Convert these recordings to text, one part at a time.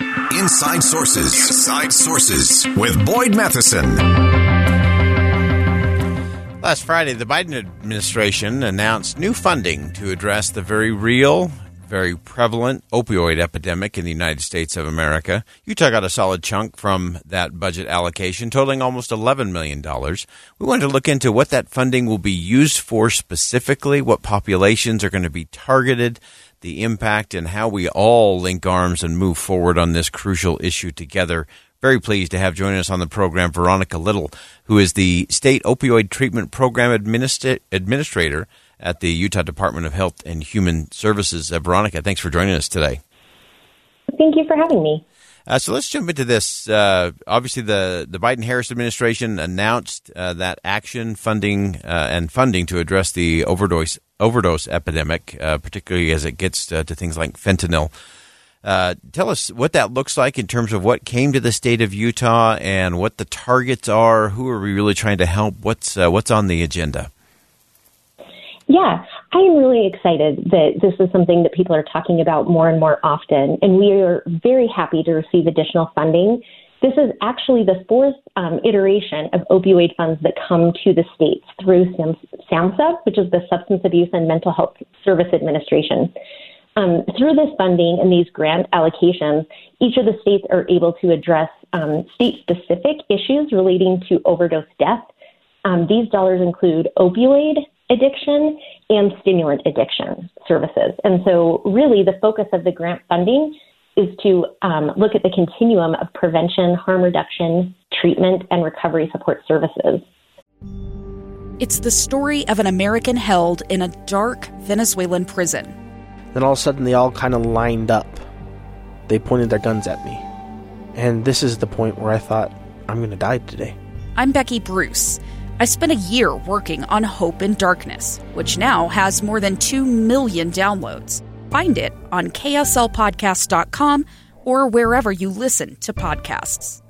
Inside Sources. Inside Sources with Boyd Matheson. Last Friday, the Biden administration announced new funding to address the very real, very prevalent opioid epidemic in the United States of America. Utah got a solid chunk from that budget allocation, totaling almost $11 million. We wanted to look into what that funding will be used for specifically, what populations are going to be targeted, the impact, and how we all link arms and move forward on this crucial issue together. Very pleased to have joining us on the program Veronica Little, who is the State Opioid Treatment Program Administ- Administrator at the Utah Department of Health and Human Services. Uh, Veronica, thanks for joining us today. Thank you for having me. Uh, so let's jump into this. Uh, obviously, the, the Biden Harris administration announced uh, that action funding uh, and funding to address the overdose overdose epidemic, uh, particularly as it gets uh, to things like fentanyl. Uh, tell us what that looks like in terms of what came to the state of Utah and what the targets are. Who are we really trying to help? What's uh, what's on the agenda? Yeah, I am really excited that this is something that people are talking about more and more often, and we are very happy to receive additional funding. This is actually the fourth um, iteration of opioid funds that come to the states through SAMHSA, which is the Substance Abuse and Mental Health Service Administration. Um, through this funding and these grant allocations, each of the states are able to address um, state specific issues relating to overdose death. Um, these dollars include opioid, addiction and stimulant addiction services. And so, really, the focus of the grant funding is to um, look at the continuum of prevention, harm reduction, treatment, and recovery support services. It's the story of an American held in a dark Venezuelan prison. Then all of a sudden, they all kind of lined up. They pointed their guns at me. And this is the point where I thought, I'm going to die today. I'm Becky Bruce. I spent a year working on Hope in Darkness, which now has more than 2 million downloads. Find it on kslpodcast.com or wherever you listen to podcasts.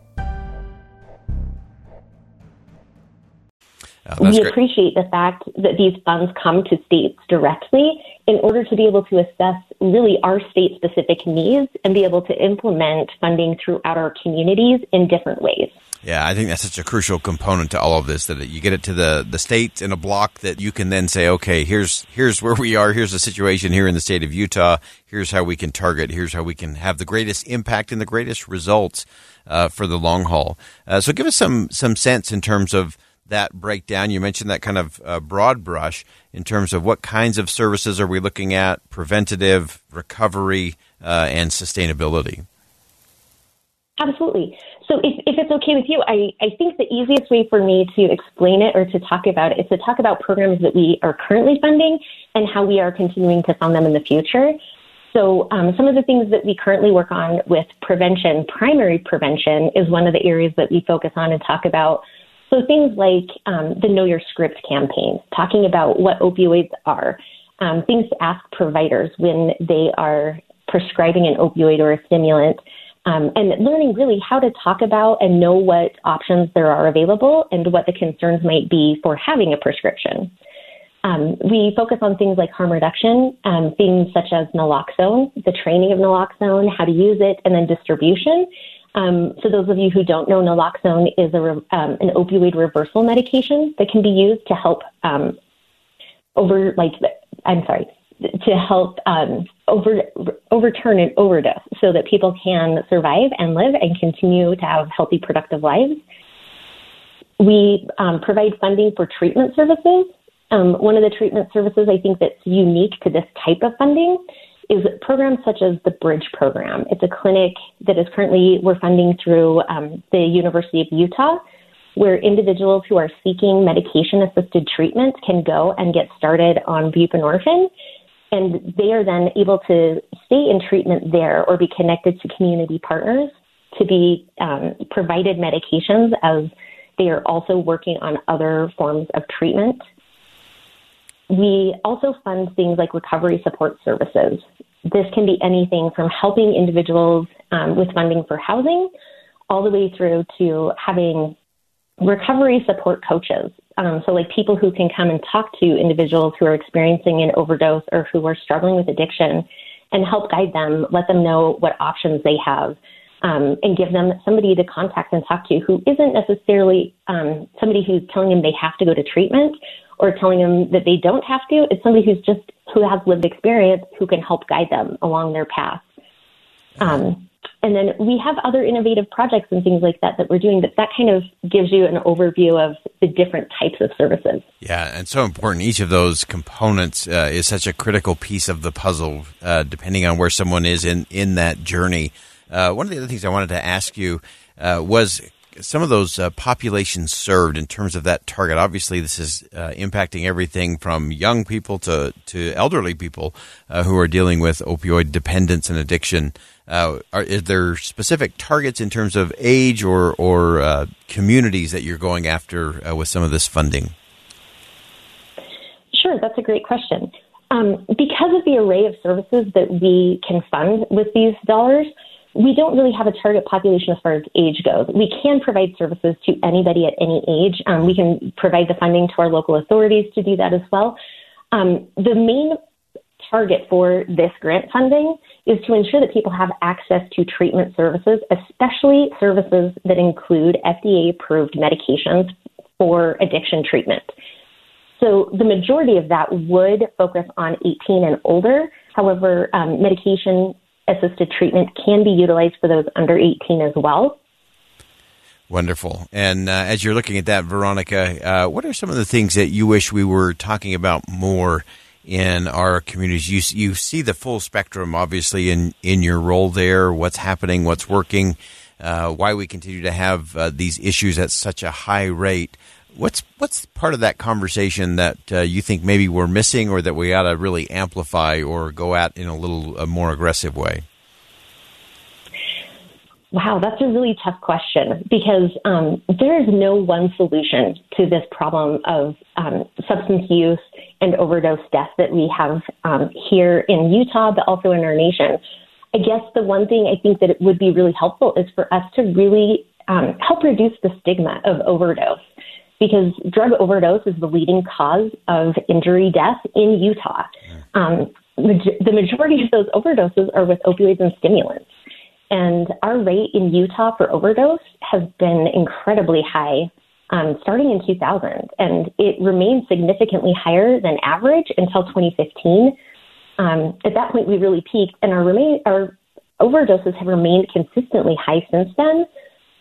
Oh, we great. appreciate the fact that these funds come to states directly in order to be able to assess really our state specific needs and be able to implement funding throughout our communities in different ways. Yeah, I think that's such a crucial component to all of this that you get it to the the state in a block that you can then say, okay, here's here's where we are, here's the situation here in the state of Utah, here's how we can target, here's how we can have the greatest impact and the greatest results uh, for the long haul. Uh, so, give us some some sense in terms of that breakdown. You mentioned that kind of uh, broad brush in terms of what kinds of services are we looking at, preventative, recovery, uh, and sustainability. Absolutely. So if, if it's okay with you, I, I think the easiest way for me to explain it or to talk about it is to talk about programs that we are currently funding and how we are continuing to fund them in the future. So um, some of the things that we currently work on with prevention, primary prevention, is one of the areas that we focus on and talk about. So things like um, the Know Your Script campaign, talking about what opioids are, um, things to ask providers when they are prescribing an opioid or a stimulant, um, and learning really how to talk about and know what options there are available and what the concerns might be for having a prescription. Um, we focus on things like harm reduction, um, things such as naloxone, the training of naloxone, how to use it, and then distribution. Um, for those of you who don't know, naloxone is a, um, an opioid reversal medication that can be used to help um, over, like, I'm sorry, to help um, over, overturn an overdose so that people can survive and live and continue to have healthy, productive lives. We um, provide funding for treatment services. Um, one of the treatment services I think that's unique to this type of funding is programs such as the Bridge program. It's a clinic that is currently we're funding through um, the University of Utah, where individuals who are seeking medication assisted treatment can go and get started on buprenorphine and they are then able to stay in treatment there or be connected to community partners to be um, provided medications as they are also working on other forms of treatment. We also fund things like recovery support services. This can be anything from helping individuals um, with funding for housing all the way through to having recovery support coaches. Um, so, like people who can come and talk to individuals who are experiencing an overdose or who are struggling with addiction and help guide them, let them know what options they have, um, and give them somebody to contact and talk to who isn't necessarily um, somebody who's telling them they have to go to treatment or telling them that they don't have to. It's somebody who's just who has lived experience who can help guide them along their path. Um, and then we have other innovative projects and things like that that we're doing, but that kind of gives you an overview of the different types of services. Yeah, and so important. Each of those components uh, is such a critical piece of the puzzle, uh, depending on where someone is in, in that journey. Uh, one of the other things I wanted to ask you uh, was some of those uh, populations served in terms of that target. Obviously, this is uh, impacting everything from young people to, to elderly people uh, who are dealing with opioid dependence and addiction. Uh, are, there specific targets in terms of age or, or uh, communities that you're going after uh, with some of this funding? Sure, that's a great question. Um, because of the array of services that we can fund with these dollars, we don't really have a target population as far as age goes. We can provide services to anybody at any age. Um, we can provide the funding to our local authorities to do that as well. Um, the main target for this grant funding is to ensure that people have access to treatment services, especially services that include FDA approved medications for addiction treatment. So the majority of that would focus on 18 and older. However, um, medication assisted treatment can be utilized for those under 18 as well. Wonderful. And uh, as you're looking at that, Veronica, uh, what are some of the things that you wish we were talking about more in our communities? You you see the full spectrum, obviously, in in your role there. What's happening? What's working? Uh, why we continue to have uh, these issues at such a high rate? What's what's part of that conversation that uh, you think maybe we're missing, or that we ought to really amplify or go at in a little a more aggressive way? Wow, that's a really tough question because um, there is no one solution to this problem of um, substance use and overdose death that we have um, here in Utah, but also in our nation. I guess the one thing I think that it would be really helpful is for us to really um, help reduce the stigma of overdose because drug overdose is the leading cause of injury death in Utah. Um, the majority of those overdoses are with opioids and stimulants. And our rate in Utah for overdose has been incredibly high um, starting in 2000. And it remained significantly higher than average until 2015. Um, at that point, we really peaked, and our, remain, our overdoses have remained consistently high since then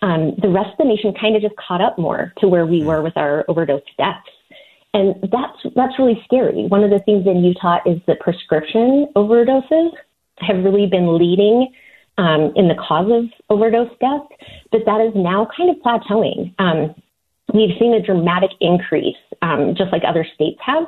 um, the rest of the nation kind of just caught up more to where we were with our overdose deaths. And that's that's really scary. One of the things in Utah is that prescription overdoses have really been leading um, in the cause of overdose death, but that is now kind of plateauing. Um, we've seen a dramatic increase, um, just like other states have,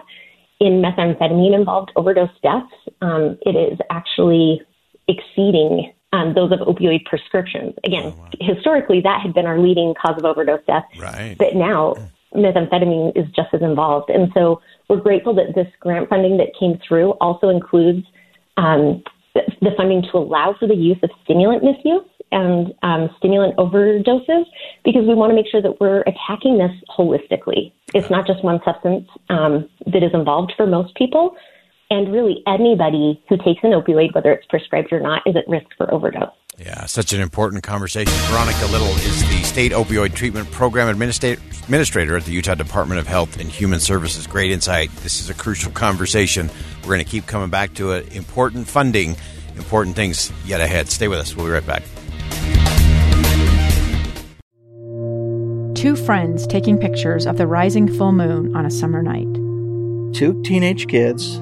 in methamphetamine involved overdose deaths. Um, it is actually exceeding um, those of opioid prescriptions. Again, oh, wow. historically, that had been our leading cause of overdose death. Right. But now, methamphetamine is just as involved. And so we're grateful that this grant funding that came through also includes um, the funding to allow for the use of stimulant misuse and um, stimulant overdoses because we want to make sure that we're attacking this holistically. It's not just one substance um, that is involved for most people, and really, anybody who takes an opioid, whether it's prescribed or not, is at risk for overdose. Yeah, such an important conversation. Veronica Little is the State Opioid Treatment Program Administrator at the Utah Department of Health and Human Services. Great insight. This is a crucial conversation. We're going to keep coming back to it. Important funding, important things yet ahead. Stay with us. We'll be right back. Two friends taking pictures of the rising full moon on a summer night. Two teenage kids